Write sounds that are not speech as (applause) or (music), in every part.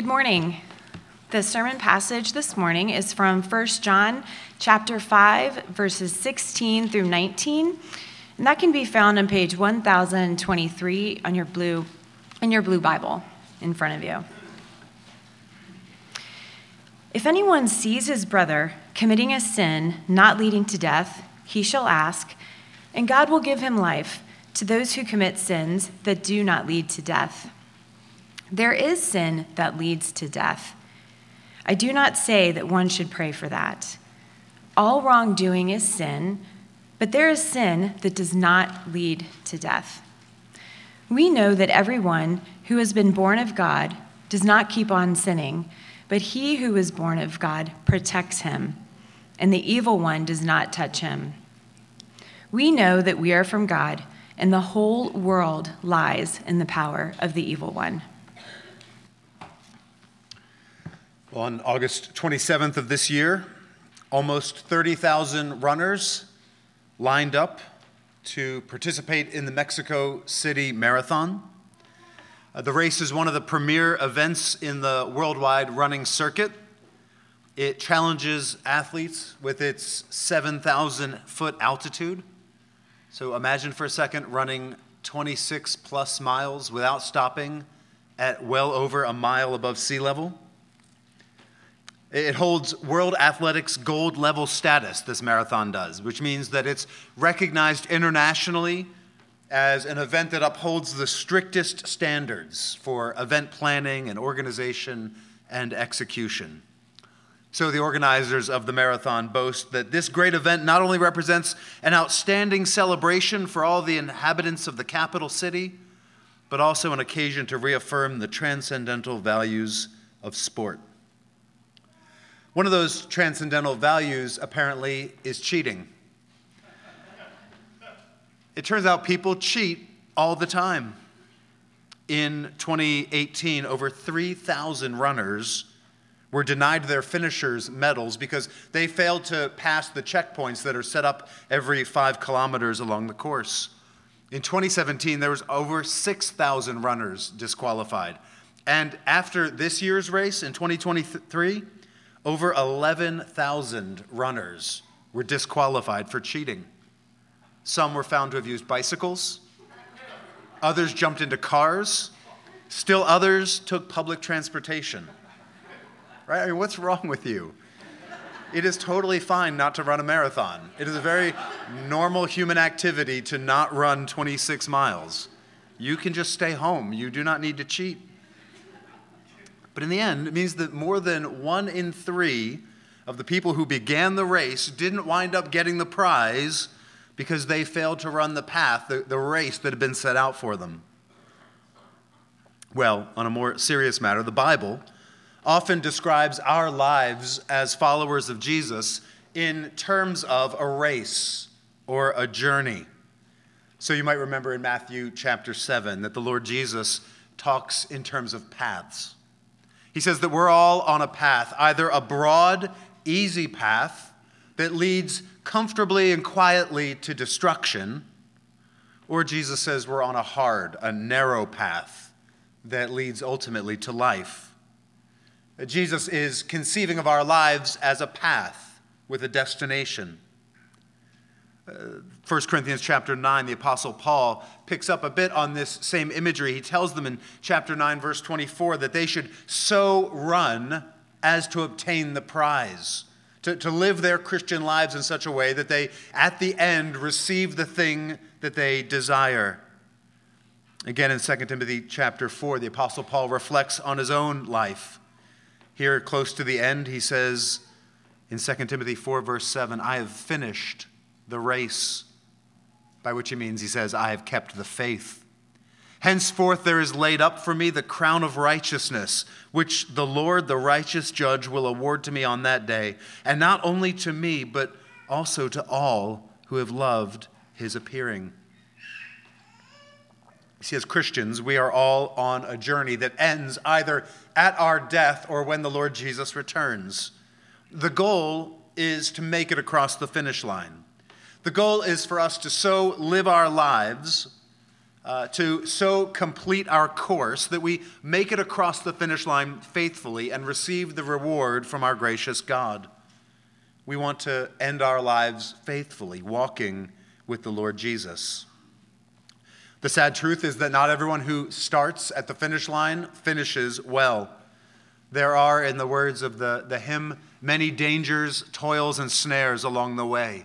Good morning. The sermon passage this morning is from 1 John chapter 5 verses 16 through 19. And that can be found on page 1023 on your blue in your blue Bible in front of you. If anyone sees his brother committing a sin not leading to death, he shall ask, and God will give him life to those who commit sins that do not lead to death. There is sin that leads to death. I do not say that one should pray for that. All wrongdoing is sin, but there is sin that does not lead to death. We know that everyone who has been born of God does not keep on sinning, but he who is born of God protects him, and the evil one does not touch him. We know that we are from God, and the whole world lies in the power of the evil one. On August 27th of this year, almost 30,000 runners lined up to participate in the Mexico City Marathon. Uh, the race is one of the premier events in the worldwide running circuit. It challenges athletes with its 7,000 foot altitude. So imagine for a second running 26 plus miles without stopping at well over a mile above sea level. It holds World Athletics gold level status, this marathon does, which means that it's recognized internationally as an event that upholds the strictest standards for event planning and organization and execution. So, the organizers of the marathon boast that this great event not only represents an outstanding celebration for all the inhabitants of the capital city, but also an occasion to reaffirm the transcendental values of sport. One of those transcendental values, apparently, is cheating. It turns out people cheat all the time. In 2018, over 3,000 runners were denied their finishers' medals because they failed to pass the checkpoints that are set up every five kilometers along the course. In 2017, there was over 6,000 runners disqualified. And after this year's race in 2023, over 11,000 runners were disqualified for cheating. Some were found to have used bicycles, others jumped into cars, still others took public transportation. Right? I mean, what's wrong with you? It is totally fine not to run a marathon. It is a very normal human activity to not run 26 miles. You can just stay home. You do not need to cheat. But in the end, it means that more than one in three of the people who began the race didn't wind up getting the prize because they failed to run the path, the, the race that had been set out for them. Well, on a more serious matter, the Bible often describes our lives as followers of Jesus in terms of a race or a journey. So you might remember in Matthew chapter 7 that the Lord Jesus talks in terms of paths. He says that we're all on a path, either a broad, easy path that leads comfortably and quietly to destruction, or Jesus says we're on a hard, a narrow path that leads ultimately to life. Jesus is conceiving of our lives as a path with a destination. Uh, 1 Corinthians chapter 9, the Apostle Paul picks up a bit on this same imagery. He tells them in chapter 9, verse 24, that they should so run as to obtain the prize, to, to live their Christian lives in such a way that they, at the end, receive the thing that they desire. Again, in 2 Timothy chapter 4, the Apostle Paul reflects on his own life. Here, close to the end, he says in 2 Timothy 4, verse 7, I have finished the race, by which he means he says, I have kept the faith. Henceforth there is laid up for me the crown of righteousness, which the Lord, the righteous judge, will award to me on that day, and not only to me, but also to all who have loved his appearing. See, as Christians, we are all on a journey that ends either at our death or when the Lord Jesus returns. The goal is to make it across the finish line. The goal is for us to so live our lives uh, to so complete our course that we make it across the finish line faithfully and receive the reward from our gracious God. We want to end our lives faithfully, walking with the Lord Jesus. The sad truth is that not everyone who starts at the finish line finishes well. There are, in the words of the, the hymn, many dangers, toils, and snares along the way.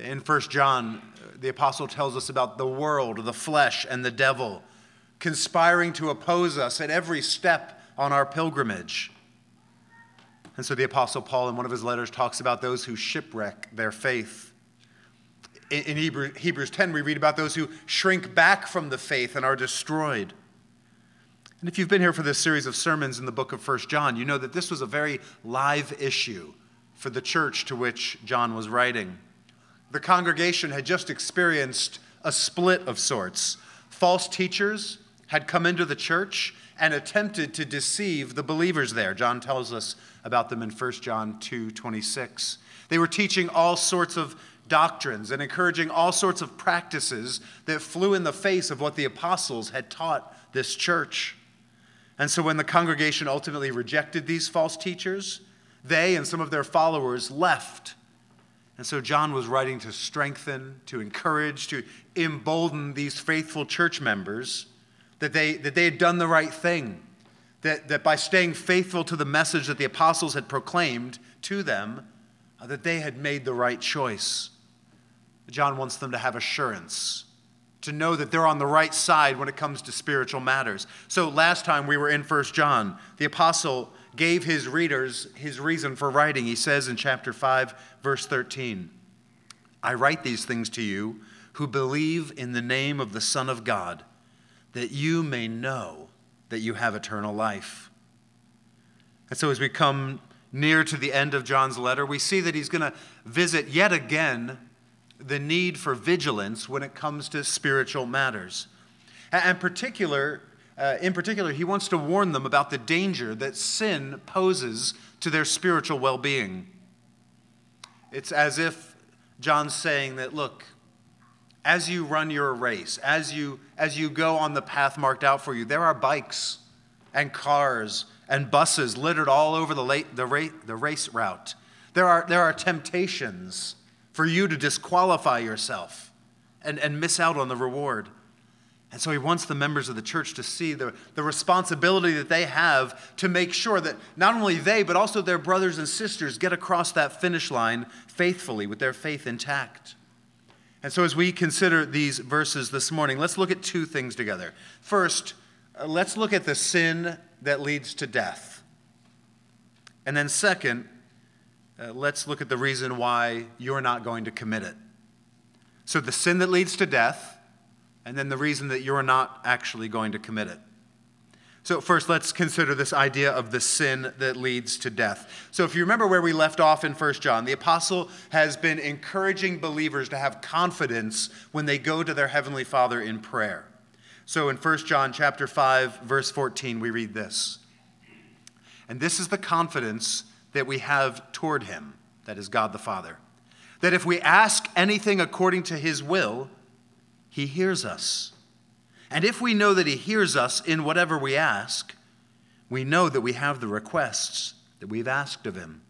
In 1 John, the apostle tells us about the world, the flesh, and the devil conspiring to oppose us at every step on our pilgrimage. And so the apostle Paul, in one of his letters, talks about those who shipwreck their faith. In, Hebrews 10, we read about those who shrink back from the faith and are destroyed. And if you've been here for this series of sermons in the book of 1 John, you know that this was a very live issue for the church to which John was writing. The congregation had just experienced a split of sorts. False teachers had come into the church and attempted to deceive the believers there. John tells us about them in 1 John 2:26. They were teaching all sorts of doctrines and encouraging all sorts of practices that flew in the face of what the apostles had taught this church. And so when the congregation ultimately rejected these false teachers, they and some of their followers left. And so John was writing to strengthen, to encourage, to embolden these faithful church members that they, that they had done the right thing, that, that by staying faithful to the message that the apostles had proclaimed to them, uh, that they had made the right choice. John wants them to have assurance to know that they're on the right side when it comes to spiritual matters. So last time we were in 1 John, the apostle gave his readers his reason for writing. He says in chapter 5, verse 13, I write these things to you who believe in the name of the Son of God, that you may know that you have eternal life. And so as we come near to the end of John's letter, we see that he's going to visit yet again the need for vigilance when it comes to spiritual matters. And particular, uh, in particular, he wants to warn them about the danger that sin poses to their spiritual well being. It's as if John's saying that, look, as you run your race, as you, as you go on the path marked out for you, there are bikes and cars and buses littered all over the, late, the, ra- the race route. There are, there are temptations for you to disqualify yourself and, and miss out on the reward. And so he wants the members of the church to see the, the responsibility that they have to make sure that not only they, but also their brothers and sisters get across that finish line faithfully with their faith intact. And so, as we consider these verses this morning, let's look at two things together. First, uh, let's look at the sin that leads to death. And then, second, uh, let's look at the reason why you're not going to commit it. So, the sin that leads to death, and then the reason that you're not actually going to commit it. So, first, let's consider this idea of the sin that leads to death. So, if you remember where we left off in 1 John, the apostle has been encouraging believers to have confidence when they go to their heavenly Father in prayer. So, in 1 John chapter 5, verse 14, we read this. And this is the confidence that we have toward him, that is God the Father. That if we ask anything according to his will, he hears us. And if we know that he hears us in whatever we ask, we know that we have the requests that we've asked of him.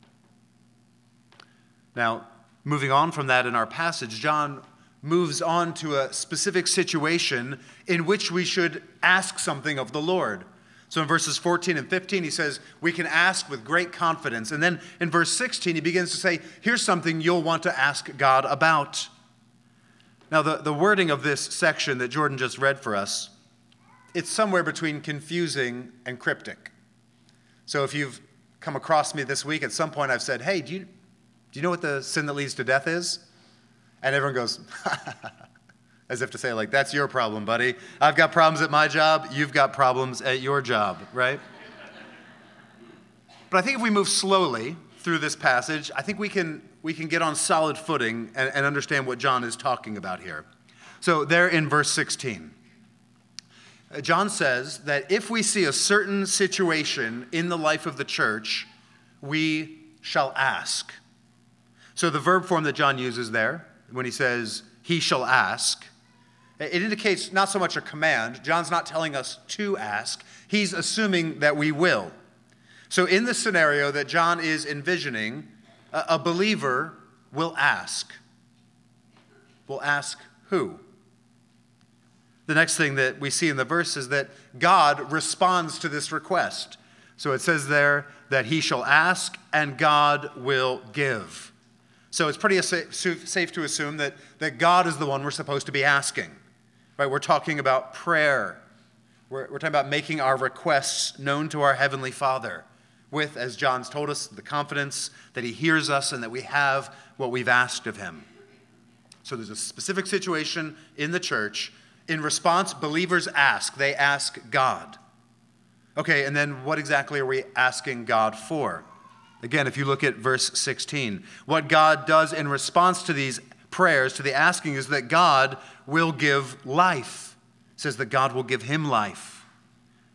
Now, moving on from that in our passage, John moves on to a specific situation in which we should ask something of the Lord. So in verses 14 and 15, he says, We can ask with great confidence. And then in verse 16, he begins to say, Here's something you'll want to ask God about. Now, the, the wording of this section that Jordan just read for us, it's somewhere between confusing and cryptic. So if you've come across me this week, at some point I've said, Hey, do you, do you know what the sin that leads to death is? And everyone goes, (laughs) as if to say, like, that's your problem, buddy. I've got problems at my job, you've got problems at your job, right? but I think if we move slowly through this passage, I think we can, we can get on solid footing and, and understand what John is talking about here. So, there in verse 16, uh, John says that if we see a certain situation in the life of the church, we shall ask. So, the verb form that John uses there, when he says, he shall ask, It indicates not so much a command. John's not telling us to ask, he's assuming that we will. So, in the scenario that John is envisioning, a believer will ask. Will ask who? The next thing that we see in the verse is that God responds to this request. So it says there that he shall ask and God will give. So it's pretty safe to assume that, that God is the one we're supposed to be asking. Right? We're talking about prayer. We're, we're talking about making our requests known to our Heavenly Father with, as John's told us, the confidence that he hears us and that we have what we've asked of him. So there's a specific situation in the church. In response, believers ask. They ask God. Okay, and then what exactly are we asking God for? Again, if you look at verse 16, what God does in response to these prayers, to the asking, is that God will give life. It says that God will give him life.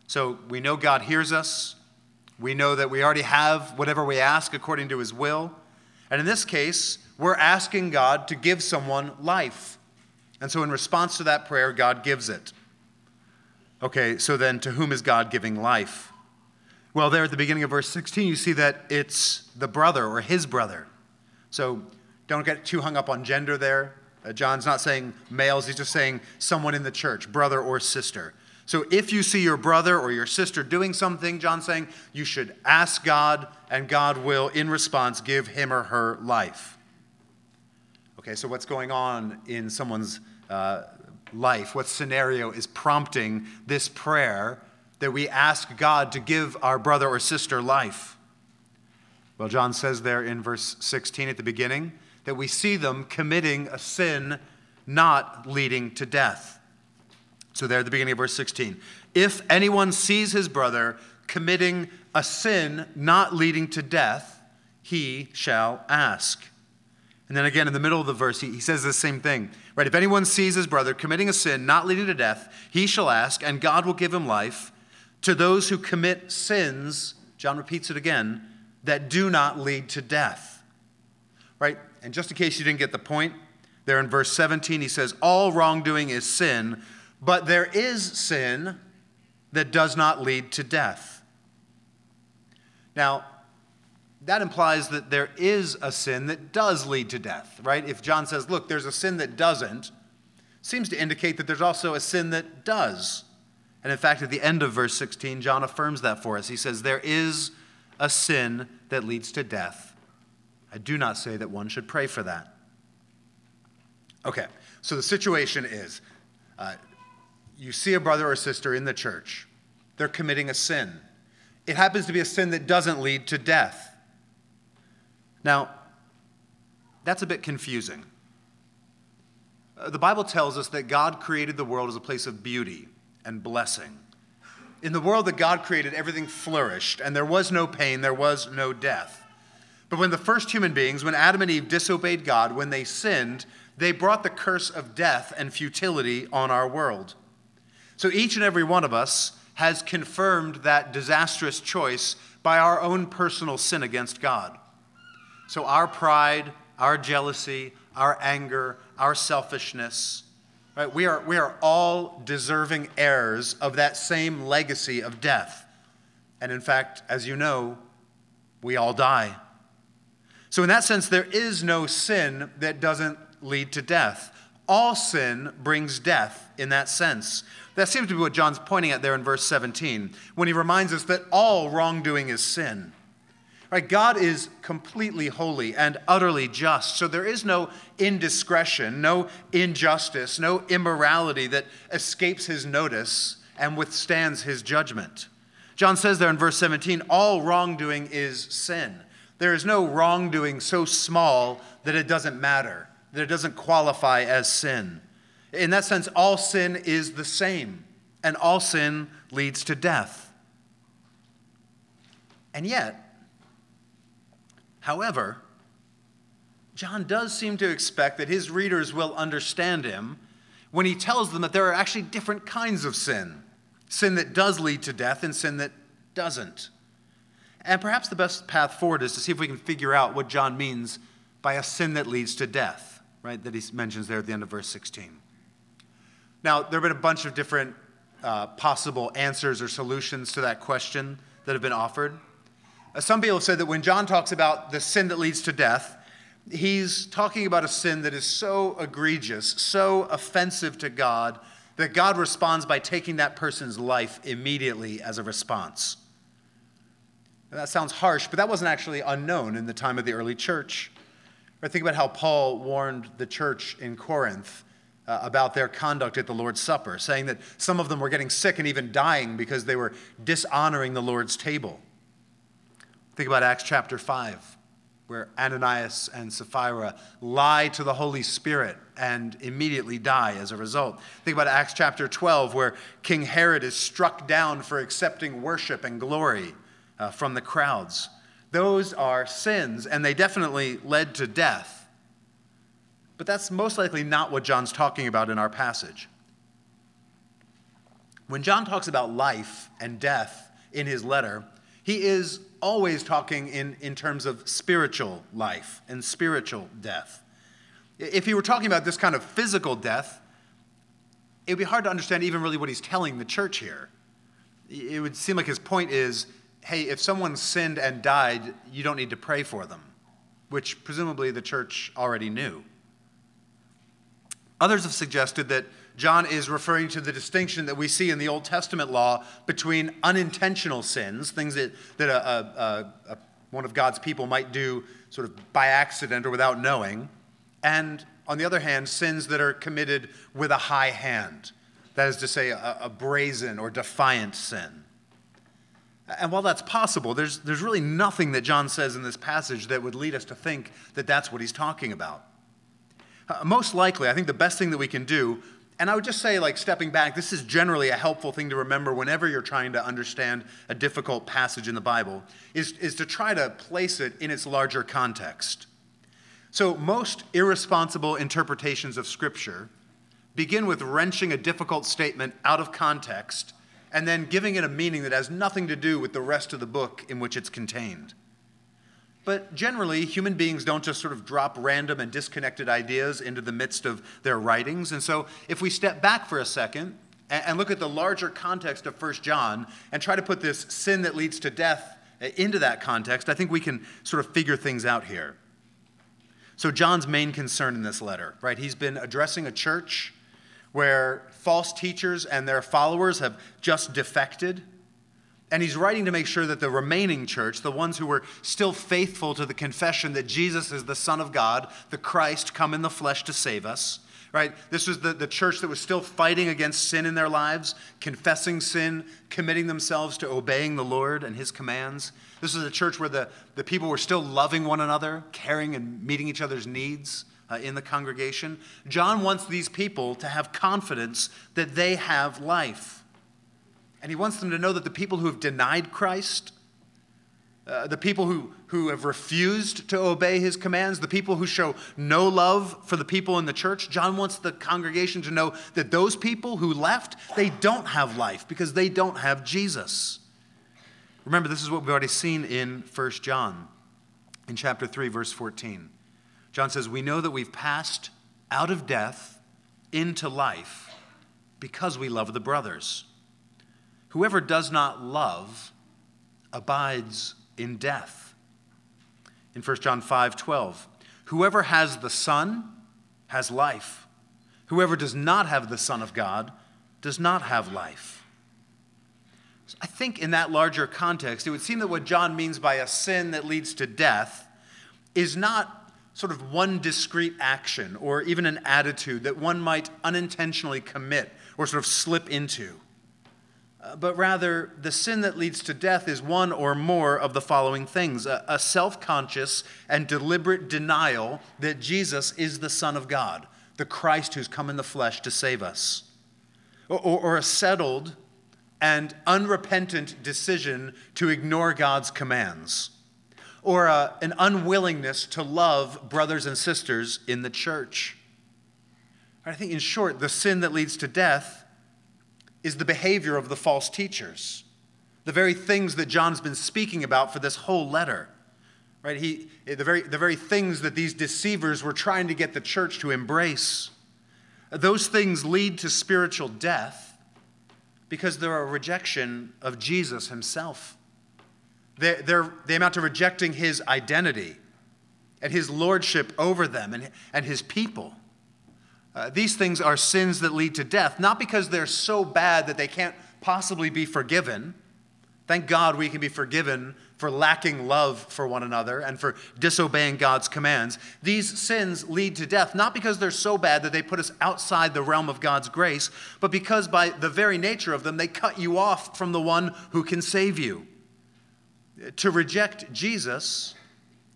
So we know God hears us. We know that we already have whatever we ask according to his will. And in this case, we're asking God to give someone life. And so, in response to that prayer, God gives it. Okay, so then to whom is God giving life? Well, there at the beginning of verse 16, you see that it's the brother or his brother. So don't get too hung up on gender there. Uh, John's not saying males, he's just saying someone in the church, brother or sister. So if you see your brother or your sister doing something, John's saying, you should ask God, and God will, in response, give him or her life. Okay, so what's going on in someone's uh, life? What scenario is prompting this prayer that we ask God to give our brother or sister life? Well, John says there in verse 16 at the beginning that we see them committing a sin not leading to death. So, there at the beginning of verse 16, if anyone sees his brother committing a sin not leading to death, he shall ask. And then again in the middle of the verse, he, he says the same thing. Right? If anyone sees his brother committing a sin not leading to death, he shall ask, and God will give him life. To those who commit sins, John repeats it again, that do not lead to death. Right? And just in case you didn't get the point, there in verse 17, he says, All wrongdoing is sin, but there is sin that does not lead to death. Now, that implies that there is a sin that does lead to death, right? If John says, look, there's a sin that doesn't, seems to indicate that there's also a sin that does. And in fact, at the end of verse 16, John affirms that for us. He says, There is a sin that leads to death. I do not say that one should pray for that. Okay, so the situation is uh, you see a brother or sister in the church, they're committing a sin. It happens to be a sin that doesn't lead to death. Now, that's a bit confusing. Uh, the Bible tells us that God created the world as a place of beauty and blessing. In the world that God created, everything flourished, and there was no pain, there was no death. But when the first human beings, when Adam and Eve disobeyed God, when they sinned, they brought the curse of death and futility on our world. So each and every one of us has confirmed that disastrous choice by our own personal sin against God. So our pride, our jealousy, our anger, our selfishness, right? We are, we are all deserving heirs of that same legacy of death. And in fact, as you know, we all die. So, in that sense, there is no sin that doesn't lead to death. All sin brings death in that sense. That seems to be what John's pointing at there in verse 17 when he reminds us that all wrongdoing is sin. Right? God is completely holy and utterly just. So there is no indiscretion, no injustice, no immorality that escapes his notice and withstands his judgment. John says there in verse 17 all wrongdoing is sin. There is no wrongdoing so small that it doesn't matter, that it doesn't qualify as sin. In that sense, all sin is the same, and all sin leads to death. And yet, However, John does seem to expect that his readers will understand him when he tells them that there are actually different kinds of sin sin that does lead to death and sin that doesn't. And perhaps the best path forward is to see if we can figure out what John means by a sin that leads to death, right? That he mentions there at the end of verse 16. Now, there have been a bunch of different uh, possible answers or solutions to that question that have been offered. Uh, some people have said that when John talks about the sin that leads to death, he's talking about a sin that is so egregious, so offensive to God, that God responds by taking that person's life immediately as a response. And that sounds harsh, but that wasn't actually unknown in the time of the early church. Or think about how Paul warned the church in Corinth uh, about their conduct at the Lord's Supper, saying that some of them were getting sick and even dying because they were dishonoring the Lord's table. Think about Acts chapter 5, where Ananias and Sapphira lie to the Holy Spirit and immediately die as a result. Think about Acts chapter 12, where King Herod is struck down for accepting worship and glory uh, from the crowds. Those are sins, and they definitely led to death. But that's most likely not what John's talking about in our passage. When John talks about life and death in his letter, he is always talking in, in terms of spiritual life and spiritual death. If he were talking about this kind of physical death, it would be hard to understand even really what he's telling the church here. It would seem like his point is hey, if someone sinned and died, you don't need to pray for them, which presumably the church already knew. Others have suggested that John is referring to the distinction that we see in the Old Testament law between unintentional sins, things that, that a, a, a, one of God's people might do sort of by accident or without knowing, and on the other hand, sins that are committed with a high hand. That is to say, a, brazen or defiant sin. And while that's possible, there's, there's really nothing that John says in this passage that would lead us to think that that's what he's talking about. Uh, most likely, I think the best thing that we can do, and I would just say, like stepping back, this is generally a helpful thing to remember whenever you're trying to understand a difficult passage in the Bible, is, is to try to place it in its larger context. So, most irresponsible interpretations of Scripture begin with wrenching a difficult statement out of context and then giving it a meaning that has nothing to do with the rest of the book in which it's contained. But generally, human beings don't just sort of drop random and disconnected ideas into the midst of their writings. And so, if we step back for a second and look at the larger context of 1 John and try to put this sin that leads to death uh, into that context, I think we can sort of figure things out here. So, John's main concern in this letter, right? He's been addressing a church where false teachers and their followers have just defected. And he's writing to make sure that the remaining church, the ones who were still faithful to the confession that Jesus is the Son of God, the Christ come in the flesh to save us, right? This was the, the church that was still fighting against sin in their lives, confessing sin, committing themselves to obeying the Lord and his commands. This was a church where the, the people were still loving one another, caring and meeting each other's needs uh, in the congregation. John wants these people to have confidence that they have life. And he wants them to know that the people who have denied Christ, uh, the people who, who have refused to obey his commands, the people who show no love for the people in the church, John wants the congregation to know that those people who left, they don't have life because they don't have Jesus. Remember, this is what we've already seen in 1 John, in chapter 3, verse 14. John says, We know that we've passed out of death into life because we love the brothers. Whoever does not love abides in death. In 1 John 5 12, whoever has the Son has life. Whoever does not have the Son of God does not have life. I think in that larger context, it would seem that what John means by a sin that leads to death is not sort of one discrete action or even an attitude that one might unintentionally commit or sort of slip into. But rather, the sin that leads to death is one or more of the following things. A, a self conscious and deliberate denial that Jesus is the Son of God, the Christ who's come in the flesh to save us, or, or, or a settled and unrepentant decision to ignore God's commands. Or a, uh, an unwillingness to love brothers and sisters in the church. I think, in short, the sin that leads to death is the behavior of the false teachers, the very things that John's been speaking about for this whole letter. Right? He, the, very, the very things that these deceivers were trying to get the church to embrace. Those things lead to spiritual death because they're a rejection of Jesus himself. They're, they're, they amount to rejecting his identity and his lordship over them and, and his people. Uh, these things are sins that lead to death, not because they're so bad that they can't possibly be forgiven. Thank God we can be forgiven for lacking love for one another and for disobeying God's commands. These sins lead to death, not because they're so bad that they put us outside the realm of God's grace, but because by the very nature of them, they cut you off from the one who can save you. To reject Jesus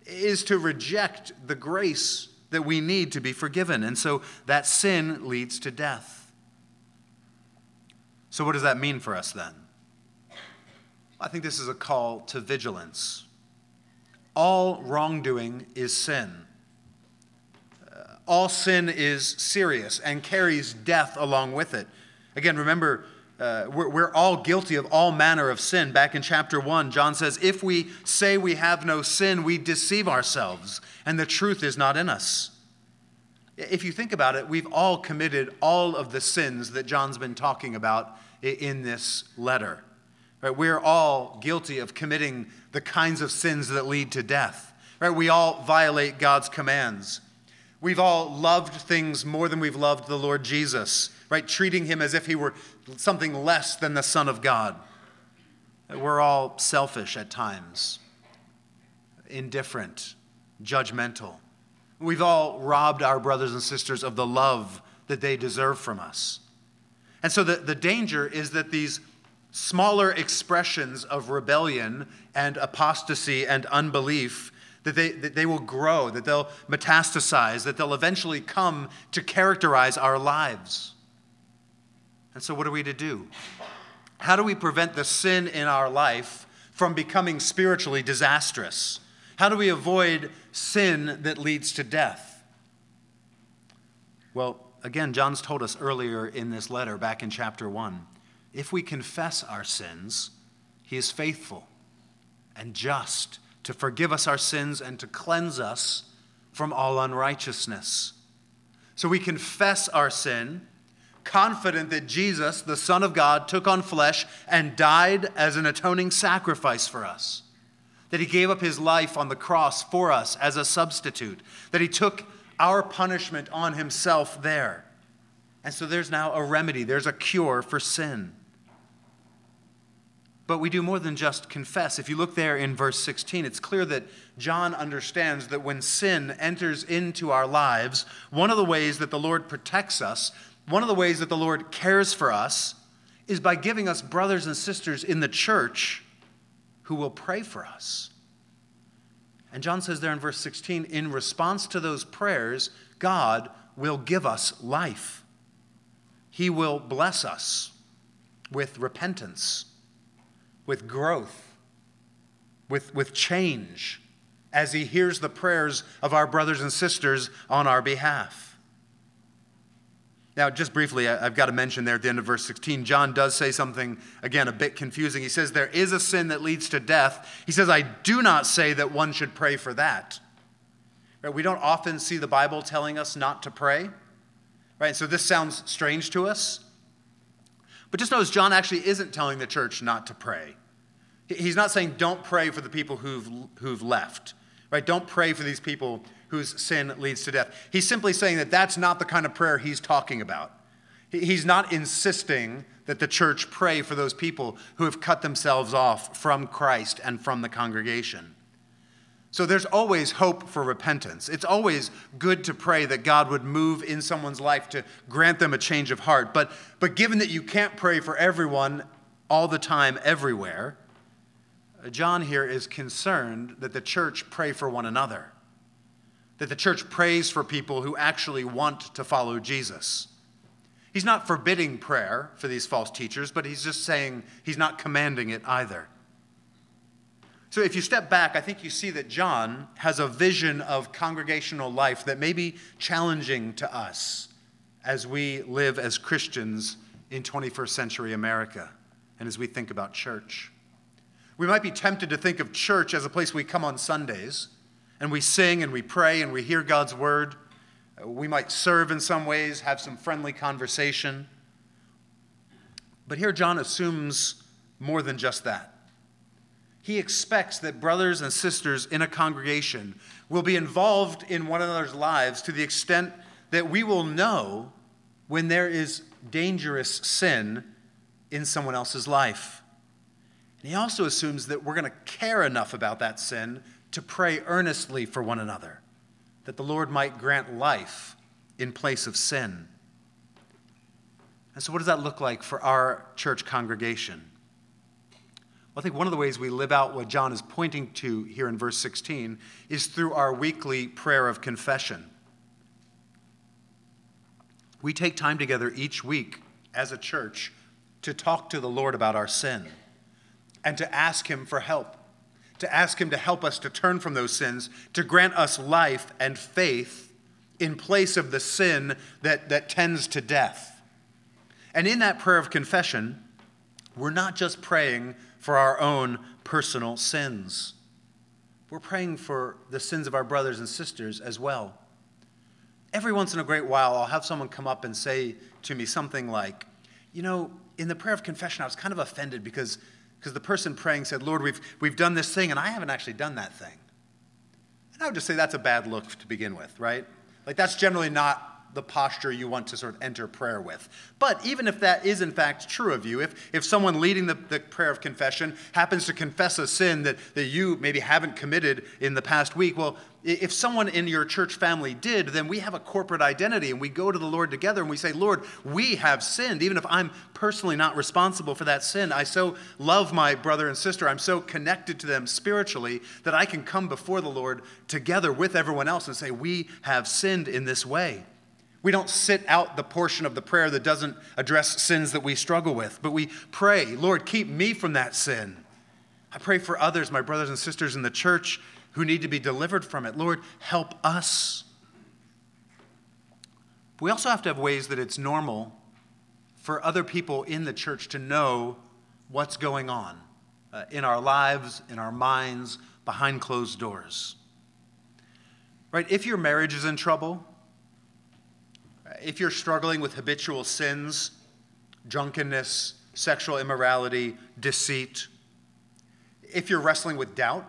is to reject the grace that we need to be forgiven. And so that sin leads to death. So, what does that mean for us then? I think this is a call to vigilance. All wrongdoing is sin. Uh, all sin is serious and carries death along with it. Again, remember, uh, we're, we're all guilty of all manner of sin. Back in chapter 1, John says, If we say we have no sin, we deceive ourselves, and the truth is not in us. If you think about it, we've all committed all of the sins that John's been talking about in this letter. Right? We're all guilty of committing the kinds of sins that lead to death. Right? We all violate God's commands. We've all loved things more than we've loved the Lord Jesus, right? Treating him as if he were something less than the Son of God. We're all selfish at times, indifferent, judgmental. We've all robbed our brothers and sisters of the love that they deserve from us. And so the, the danger is that these smaller expressions of rebellion and apostasy and unbelief that they, that they will grow, that they'll metastasize, that they'll eventually come to characterize our lives. And so, what are we to do? How do we prevent the sin in our life from becoming spiritually disastrous? How do we avoid sin that leads to death? Well, again, John's told us earlier in this letter, back in chapter 1 if we confess our sins, he is faithful and just to forgive us our sins and to cleanse us from all unrighteousness. So we confess our sin, confident that Jesus, the Son of God, took on flesh and died as an atoning sacrifice for us. That he gave up his life on the cross for us as a substitute. That he took our punishment on himself there. And so there's now a remedy, there's a cure for sin. But we do more than just confess. If you look there in verse 16, it's clear that John understands that when sin enters into our lives, one of the ways that the Lord protects us, one of the ways that the Lord cares for us, is by giving us brothers and sisters in the church who will pray for us. And John says there in verse 16, in response to those prayers, God will give us life. He will bless us with repentance with growth, with, with change, as he hears the prayers of our brothers and sisters on our behalf. Now, just briefly, I've got to mention there at the end of verse 16, John does say something, again, a bit confusing. He says, There is a sin that leads to death. He says, I do not say that one should pray for that. Right? We don't often see the Bible telling us not to pray. Right? So this sounds strange to us. But just notice, John actually isn't telling the church not to pray. He's not saying don't pray for the people who've, who've left, right? Don't pray for these people whose sin leads to death. He's simply saying that that's not the kind of prayer he's talking about. He's not insisting that the church pray for those people who have cut themselves off from Christ and from the congregation. So there's always hope for repentance. It's always good to pray that God would move in someone's life to grant them a change of heart. But, but given that you can't pray for everyone all the time, everywhere, uh, John here is concerned that the church pray for one another, that the church prays for people who actually want to follow Jesus. He's not forbidding prayer for these false teachers, but he's just saying he's not commanding it either. So if you step back, I think you see that John has a vision of congregational life that may be challenging to us as we live as Christians in 21st century America and as we think about church. We might be tempted to think of church as a place we come on Sundays and we sing and we pray and we hear God's word. We might serve in some ways, have some friendly conversation. But here, John assumes more than just that. He expects that brothers and sisters in a congregation will be involved in one another's lives to the extent that we will know when there is dangerous sin in someone else's life. And he also assumes that we're going to care enough about that sin to pray earnestly for one another, that the Lord might grant life in place of sin. And so, what does that look like for our church congregation? I think one of the ways we live out what John is pointing to here in verse 16 is through our weekly prayer of confession. We take time together each week as a church to talk to the Lord about our sin and to ask Him for help, to ask Him to help us to turn from those sins, to grant us life and faith in place of the sin that, that tends to death. And in that prayer of confession, we're not just praying for our own personal sins, we're praying for the sins of our brothers and sisters as well. Every once in a great while, I'll have someone come up and say to me something like, You know, in the prayer of confession, I was kind of offended because, because the person praying said, Lord, we've, we've done this thing, and I haven't actually done that thing. And I would just say that's a bad look to begin with, right? Like, that's generally not the posture you want to sort of enter prayer with. But even if that is in fact true of you, if, if someone leading the, the prayer of confession happens to confess a sin that, that you maybe haven't committed in the past week, well, if someone in your church family did, then we have a corporate identity and we go to the Lord together and we say, Lord, we have sinned. Even if I'm personally not responsible for that sin, I so love my brother and sister. I'm so connected to them spiritually that I can come before the Lord together with everyone else and say, We have sinned in this way. We don't sit out the portion of the prayer that doesn't address sins that we struggle with, but we pray, Lord, keep me from that sin. I pray for others, my brothers and sisters in the church, who need to be delivered from it. Lord, help us. we also have to have ways that it's normal for other people in the church to know what's going on uh, in our lives, in our minds, behind closed doors. Right? If your marriage is in trouble, if you're struggling with habitual sins, drunkenness, sexual immorality, deceit, if you're wrestling with doubt,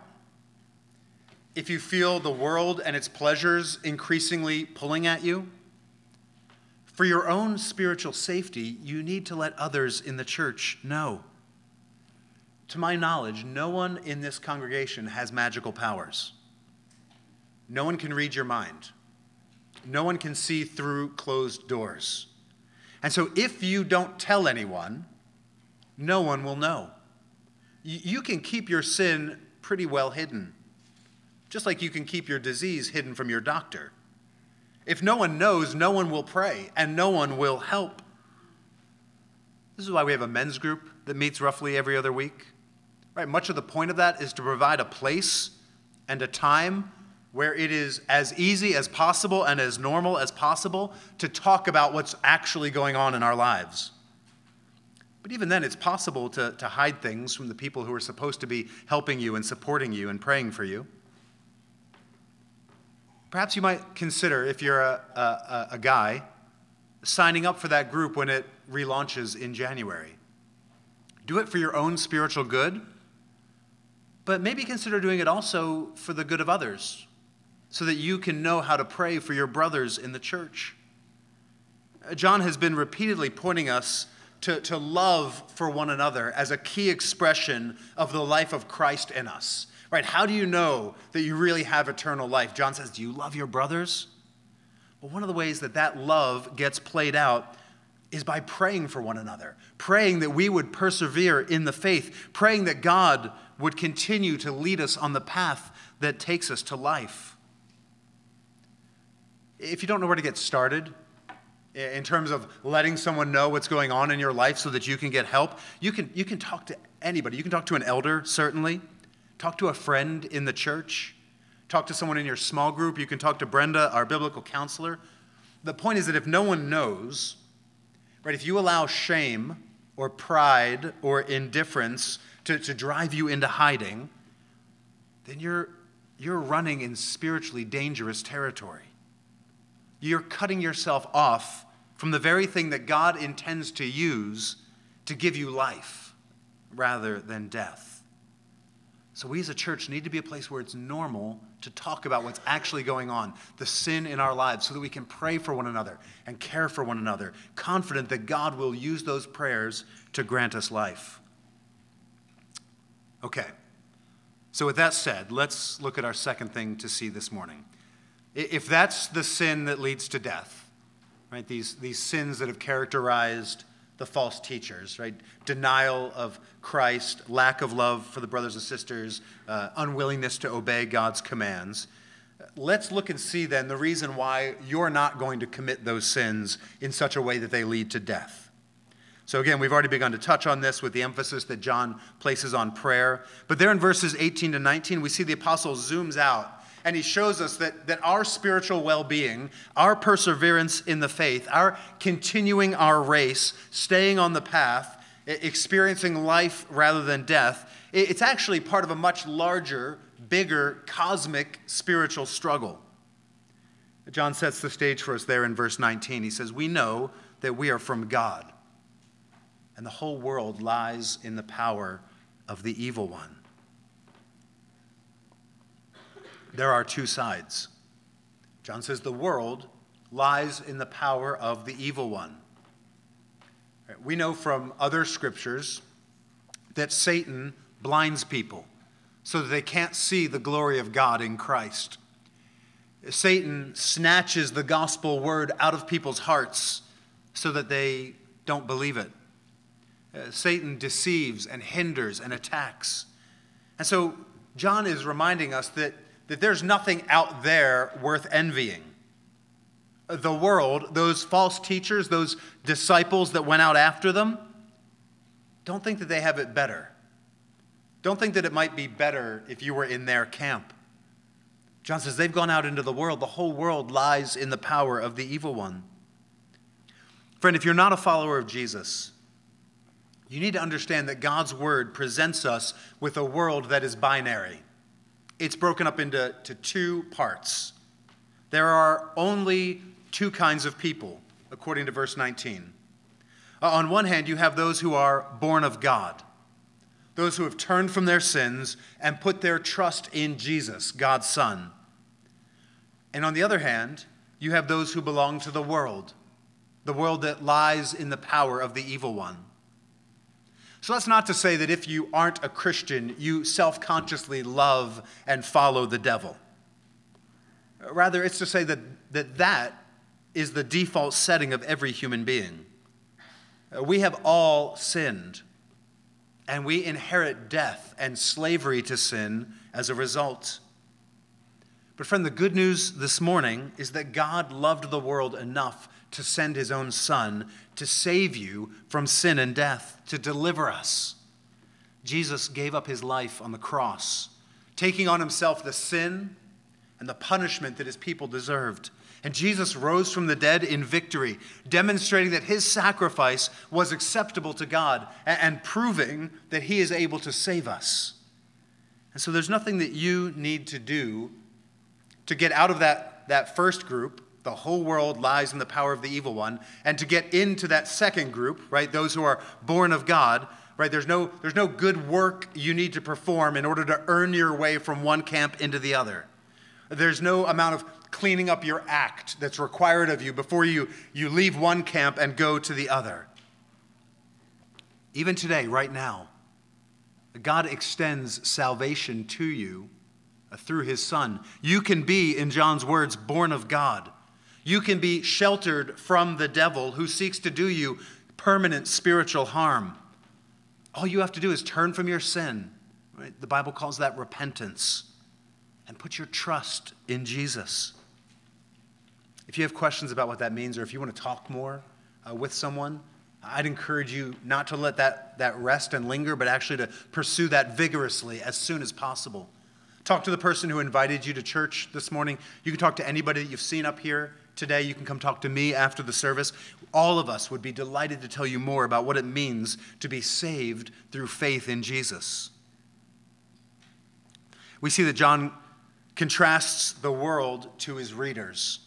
if you feel the world and its pleasures increasingly pulling at you, for your own spiritual safety, you need to let others in the church know. To my knowledge, no one in this congregation has magical powers. No one can read your mind. No one can see through closed doors. And so if you don't tell anyone, no one will know. You can keep your sin pretty well hidden, just like you can keep your disease hidden from your doctor. If no one knows, no one will pray and no one will help. This is why we have a men's group that meets roughly every other week. Right? Much of the point of that is to provide a place and a time where it is as easy as possible and as normal as possible to talk about what's actually going on in our lives. But even then, it's possible to, to hide things from the people who are supposed to be helping you and supporting you and praying for you. Perhaps you might consider, if you're a, a, a guy, signing up for that group when it relaunches in January. Do it for your own spiritual good, but maybe consider doing it also for the good of others so that you can know how to pray for your brothers in the church. Uh, John has been repeatedly pointing us to, to love for one another as a key expression of the life of Christ in us. Right? How do you know that you really have eternal life? John says, Do you love your brothers? Well, one of the ways that that love gets played out is by praying for one another, praying that we would persevere in the faith, praying that God would continue to lead us on the path that takes us to life if you don't know where to get started, in terms of letting someone know what's going on in your life so that you can get help, you can, you can talk to anybody. You can talk to an elder, certainly. Talk to a friend in the church. Talk to someone in your small group. You can talk to Brenda, our biblical counselor. The point is that if no one knows, right, if you allow shame or pride or indifference to, to drive you into hiding, then you're, you're running in spiritually dangerous territory you're cutting yourself off from the very thing that God intends to use to give you life rather than death. So, we as a church need to be a place where it's normal to talk about what's actually going on, the sin in our lives, so that we can pray for one another and care for one another, confident that God will use those prayers to grant us life. Okay, so with that said, let's look at our second thing to see this morning. If that's the sin that leads to death, right, these, these sins that have characterized the false teachers, right? Denial of Christ, lack of love for the brothers and sisters, uh, unwillingness to obey God's commands. Let's look and see then the reason why you're not going to commit those sins in such a way that they lead to death. So, again, we've already begun to touch on this with the emphasis that John places on prayer. But there in verses 18 to 19, we see the apostle zooms out and he shows us that, that our spiritual well being, our perseverance in the faith, our continuing our race, staying on the path, experiencing life rather than death, it's actually part of a much larger, bigger, cosmic spiritual struggle. John sets the stage for us there in verse 19. He says, We know that we are from God, and the whole world lies in the power of the evil one. There are two sides. John says the world lies in the power of the evil one. We know from other scriptures that Satan blinds people so that they can't see the glory of God in Christ. Satan snatches the gospel word out of people's hearts so that they don't believe it. Uh, Satan deceives and hinders and attacks. And so John is reminding us that that there's nothing out there worth envying. The world, those false teachers, those disciples that went out after them, don't think that they have it better. Don't think that it might be better if you were in their camp. John says they've gone out into the world. The whole world lies in the power of the evil one. Friend, if you're not a follower of Jesus, you need to understand that God's word presents us with a world that is binary it's broken up into to two parts. There are only two kinds of people, according to verse 19. Uh, on one hand, you have those who are born of God, those who have turned from their sins and put their trust in Jesus, God's Son. And on the other hand, you have those who belong to the world, the world that lies in the power of the evil one. So that's not to say that if you aren't a Christian, you self consciously love and follow the devil. Rather, it's to say that, that that is the default setting of every human being. Uh, we have all sinned, and we inherit death and slavery to sin as a result. But, friend, the good news this morning is that God loved the world enough to send his own son to save you from sin and death, to deliver us. Jesus gave up his life on the cross, taking on himself the sin and the punishment that his people deserved. And Jesus rose from the dead in victory, demonstrating that his sacrifice was acceptable to God and proving that he is able to save us. And so there's nothing that you need to do to get out of that, that first group the whole world lies in the power of the evil one. And to get into that second group, right, those who are born of God, right, there's no, there's no good work you need to perform in order to earn your way from one camp into the other. There's no amount of cleaning up your act that's required of you before you, you leave one camp and go to the other. Even today, right now, God extends salvation to you uh, through his Son. You can be, in John's words, born of God. You can be sheltered from the devil who seeks to do you permanent spiritual harm. All you have to do is turn from your sin. Right? The Bible calls that repentance. And put your trust in Jesus. If you have questions about what that means, or if you want to talk more uh, with someone, I'd encourage you not to let that, that rest and linger, but actually to pursue that vigorously as soon as possible. Talk to the person who invited you to church this morning. You can talk to anybody that you've seen up here today. You can come talk to me after the service. All of us would be delighted to tell you more about what it means to be saved through faith in Jesus. We see that John contrasts the world to his readers.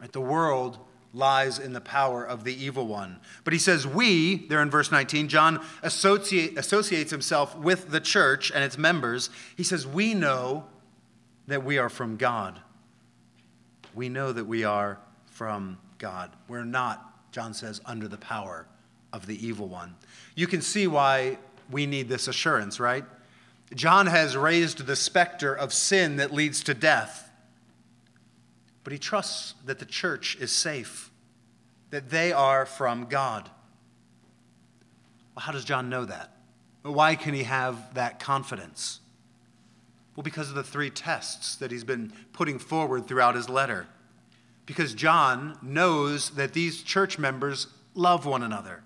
Right? The world lies in the power of the evil one. But he says, We, there in verse 19, John associate, associates himself with the church and its members. He says, We know that we are from God. We know that we are from God. We're not, John says, under the power of the evil one. You can see why we need this assurance, right? John has raised the specter of sin that leads to death but he trusts that the church is safe, that they are from God. Well, how does John know that? Why can he have that confidence? Well, because of the three tests that he's been putting forward throughout his letter. Because John knows that these church members love one another.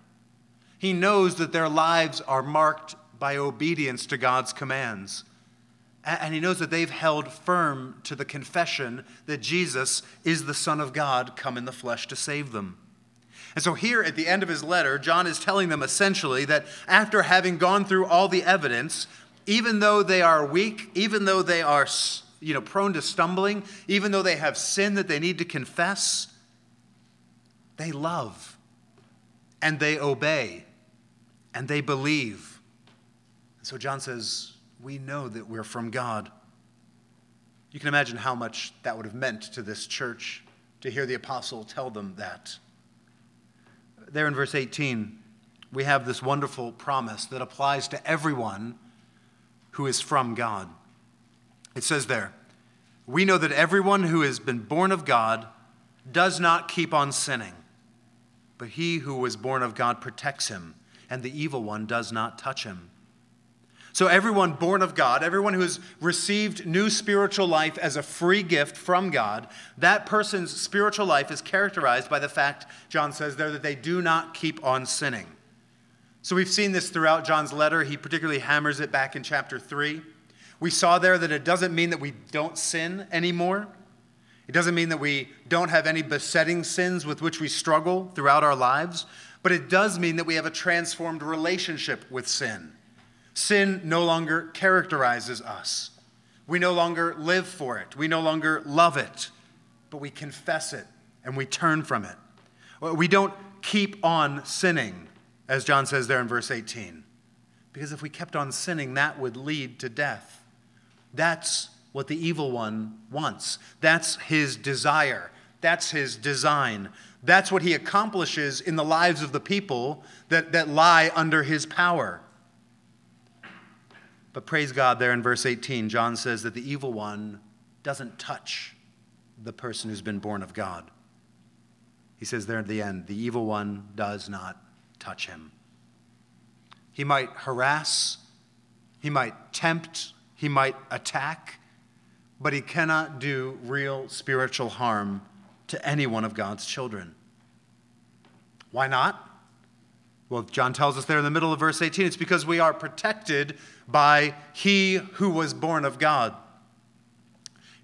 He knows that their lives are marked by obedience to God's commands. And he knows that they've held firm to the confession that Jesus is the Son of God come in the flesh to save them. And so, here at the end of his letter, John is telling them essentially that after having gone through all the evidence, even though they are weak, even though they are you know, prone to stumbling, even though they have sin that they need to confess, they love and they obey and they believe. And so, John says, we know that we're from God. You can imagine how much that would have meant to this church to hear the apostle tell them that. There in verse 18, we have this wonderful promise that applies to everyone who is from God. It says there, We know that everyone who has been born of God does not keep on sinning, but he who was born of God protects him, and the evil one does not touch him. So, everyone born of God, everyone who has received new spiritual life as a free gift from God, that person's spiritual life is characterized by the fact, John says there, that they do not keep on sinning. So, we've seen this throughout John's letter. He particularly hammers it back in chapter 3. We saw there that it doesn't mean that we don't sin anymore. It doesn't mean that we don't have any besetting sins with which we struggle throughout our lives, but it does mean that we have a transformed relationship with sin. Sin no longer characterizes us. We no longer live for it. We no longer love it, but we confess it and we turn from it. We don't keep on sinning, as John says there in verse 18, because if we kept on sinning, that would lead to death. That's what the evil one wants. That's his desire. That's his design. That's what he accomplishes in the lives of the people that, that lie under his power. But praise God, there in verse 18, John says that the evil one doesn't touch the person who's been born of God. He says there at the end, the evil one does not touch him. He might harass, he might tempt, he might attack, but he cannot do real spiritual harm to any one of God's children. Why not? Well, John tells us there in the middle of verse 18, it's because we are protected by he who was born of God.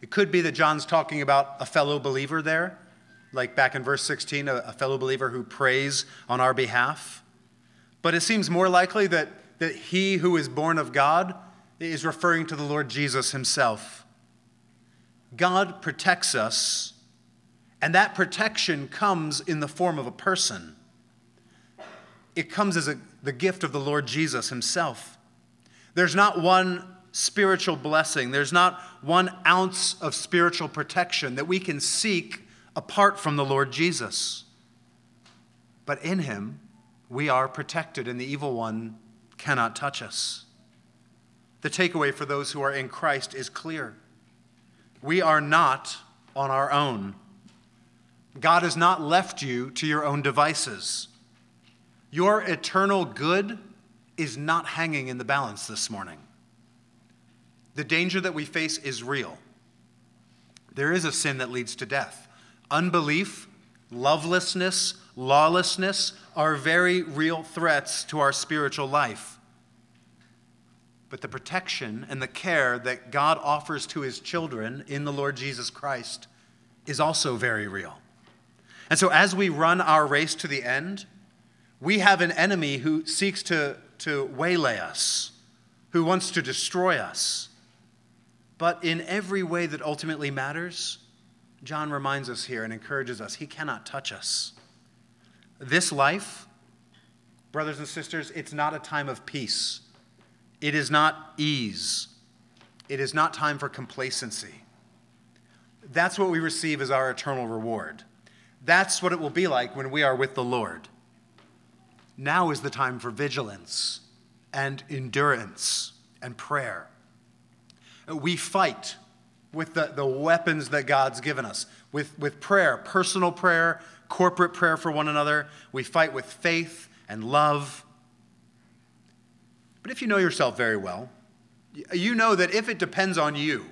It could be that John's talking about a fellow believer there, like back in verse 16, a, fellow believer who prays on our behalf. But it seems more likely that, that he who is born of God is referring to the Lord Jesus himself. God protects us, and that protection comes in the form of a person it comes as a, the gift of the Lord Jesus himself. There's not one spiritual blessing, there's not one ounce of spiritual protection that we can seek apart from the Lord Jesus. But in him, we are protected, and the evil one cannot touch us. The takeaway for those who are in Christ is clear. We are not on our own. God has not left you to your own devices. Your eternal good is not hanging in the balance this morning. The danger that we face is real. There is a sin that leads to death. Unbelief, lovelessness, lawlessness are very real threats to our spiritual life. But the protection and the care that God offers to his children in the Lord Jesus Christ is also very real. And so, as we run our race to the end, we have an enemy who seeks to, to waylay us, who wants to destroy us. But in every way that ultimately matters, John reminds us here and encourages us he cannot touch us. This life, brothers and sisters, it's not a time of peace. It is not ease. It is not time for complacency. That's what we receive as our eternal reward. That's what it will be like when we are with the Lord. Now is the time for vigilance and endurance and prayer. We fight with the, the weapons that God's given us with, with prayer, personal prayer, corporate prayer for one another. We fight with faith and love. But if you know yourself very well, you know that if it depends on you,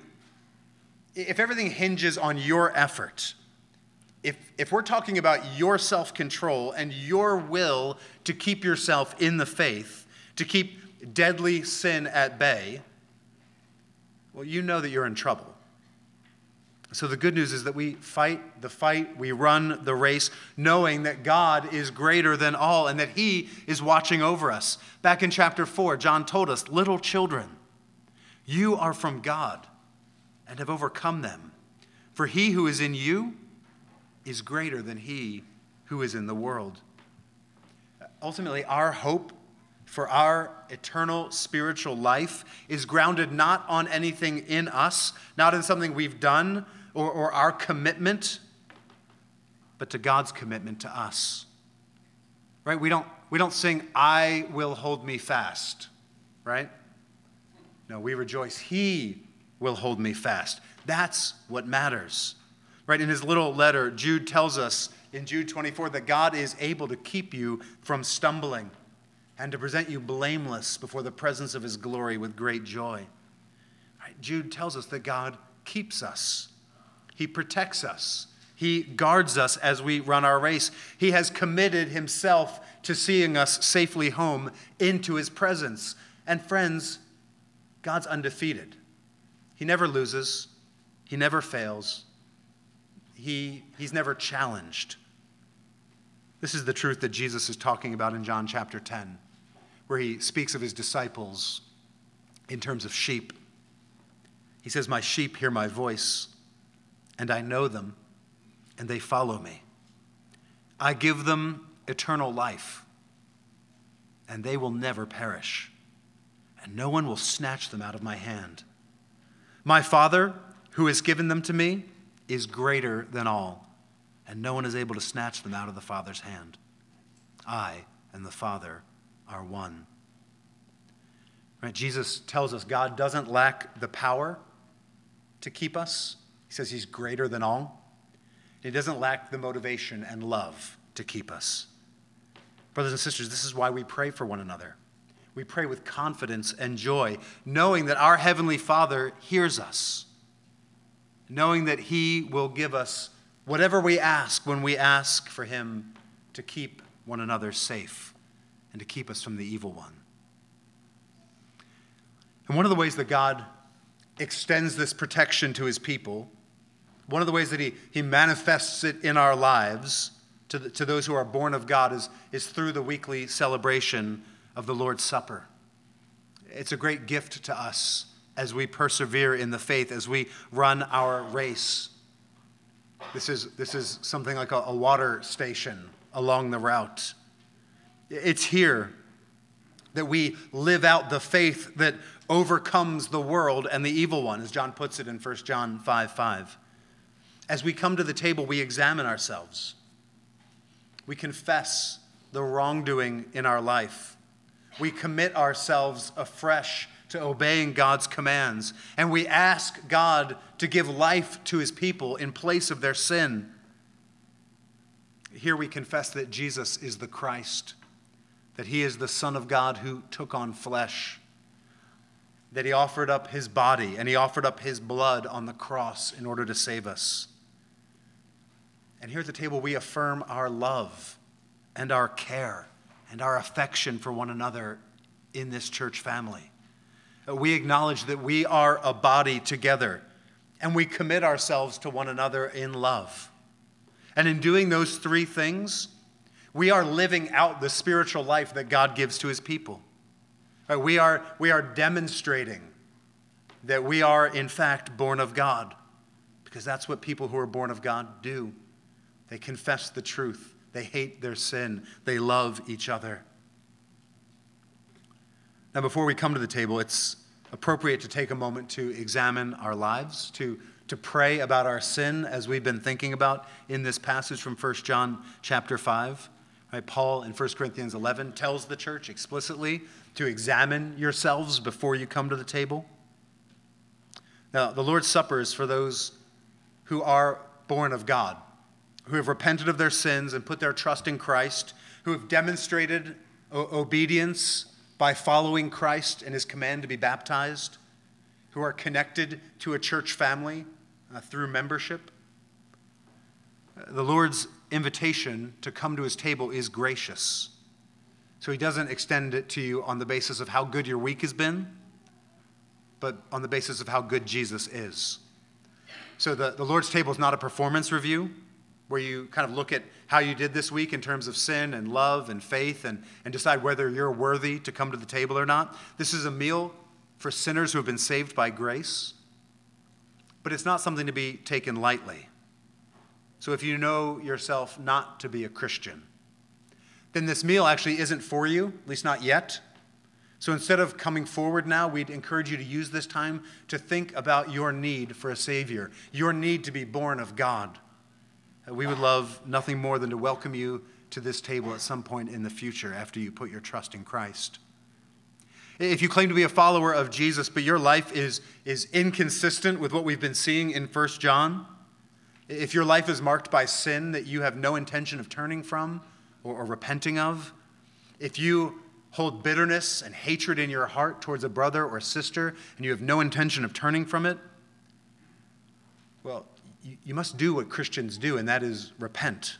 if everything hinges on your effort, if, if we're talking about your self control and your will to keep yourself in the faith, to keep deadly sin at bay, well, you know that you're in trouble. So the good news is that we fight the fight, we run the race, knowing that God is greater than all and that He is watching over us. Back in chapter 4, John told us, Little children, you are from God and have overcome them. For he who is in you is greater than he who is in the world. Ultimately, our hope for our eternal spiritual life is grounded not on anything in us, not in something we've done or, or our commitment, but to God's commitment to us. Right? We don't, we don't sing, I will hold me fast, right? No, we rejoice, He will hold me fast. That's what matters. Right? In his little letter, Jude tells us in Jude 24 that God is able to keep you from stumbling and to present you blameless before the presence of his glory with great joy. Right? Jude tells us that God keeps us, he protects us. He guards us as we run our race. He has committed himself to seeing us safely home into his presence. And friends, God's undefeated. He never loses, He never fails, he, He's never challenged. This is the truth that Jesus is talking about in John chapter 10, where he speaks of his disciples in terms of sheep. He says, My sheep hear my voice, and I know them, and they follow me. I give them eternal life, and they will never perish, and no one will snatch them out of my hand. My Father, who has given them to me, is greater than all, and no one is able to snatch them out of the Father's hand. I and the Father are one. Right? Jesus tells us God doesn't lack the power to keep us. He says he's greater than all. He doesn't lack the motivation and love to keep us. Brothers and sisters, this is why we pray for one another. We pray with confidence and joy, knowing that our Heavenly Father hears us, knowing that He will give us whatever we ask when we ask for Him to keep one another safe and to keep us from the evil one. And one of the ways that God extends this protection to His people, one of the ways that He, he manifests it in our lives to, the, to those who are born of God is, is through the weekly celebration of the Lord's Supper. It's a great gift to us as we persevere in the faith, as we run our race. This is, this is something like a, a water station along the route. It's here that we live out the faith that overcomes the world and the evil one, as John puts it in 1 John 5 5. As we come to the table, we examine ourselves. We confess the wrongdoing in our life we commit ourselves afresh to obeying God's commands, and we ask God to give life to his people in place of their sin. Here we confess that Jesus is the Christ, that he is the Son of God who took on flesh, that he offered up his body and he offered up his blood on the cross in order to save us. And here at the table, we affirm our love and our care and our affection for one another in this church family. Uh, we acknowledge that we are a body together and we commit ourselves to one another in love. And in doing those three things, we are living out the spiritual life that God gives to his people. Uh, we are, we are demonstrating that we are, in fact, born of God because that's what people who are born of God do. They confess the truth, they hate their sin, they love each other. Now, before we come to the table, it's appropriate to take a moment to examine our lives, to, to pray about our sin as we've been thinking about in this passage from 1 John chapter 5. Right, Paul in 1 Corinthians 11 tells the church explicitly to examine yourselves before you come to the table. Now, the Lord's Supper is for those who are born of God, who have repented of their sins and put their trust in Christ, who have demonstrated o- obedience by following Christ and his command to be baptized, who are connected to a church family uh, through membership. The Lord's invitation to come to his table is gracious. So he doesn't extend it to you on the basis of how good your week has been, but on the basis of how good Jesus is. So the, the Lord's table is not a performance review where you kind of look at how you did this week in terms of sin and love and faith and, and decide whether you're worthy to come to the table or not. This is a meal for sinners who have been saved by grace, but it's not something to be taken lightly. So if you know yourself not to be a Christian, then this meal actually isn't for you, at least not yet. So instead of coming forward now, we'd encourage you to use this time to think about your need for a Savior, your need to be born of God. Uh, we would love nothing more than to welcome you to this table at some point in the future after you put your trust in Christ. If you claim to be a follower of Jesus, but your life is, is inconsistent with what we've been seeing in 1 John, if your life is marked by sin that you have no intention of turning from or, or repenting of, if you hold bitterness and hatred in your heart towards a brother or sister and you have no intention of turning from it, well, you must do what Christians do, and that is repent.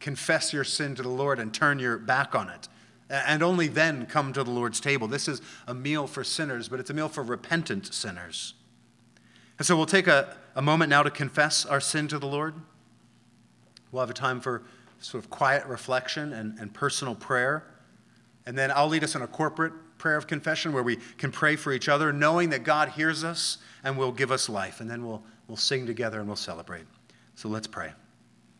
Confess your sin to the Lord and turn your back on it. And only then come to the Lord's table. This is a meal for sinners, but it's a meal for repentant sinners. And so we'll take a, a moment now to confess our sin to the Lord. We'll have a time for sort of quiet reflection and, and personal prayer. And then I'll lead us in a corporate prayer of confession where we can pray for each other, knowing that God hears us and will give us life. And then we'll, we'll sing together and we'll celebrate. So let's pray.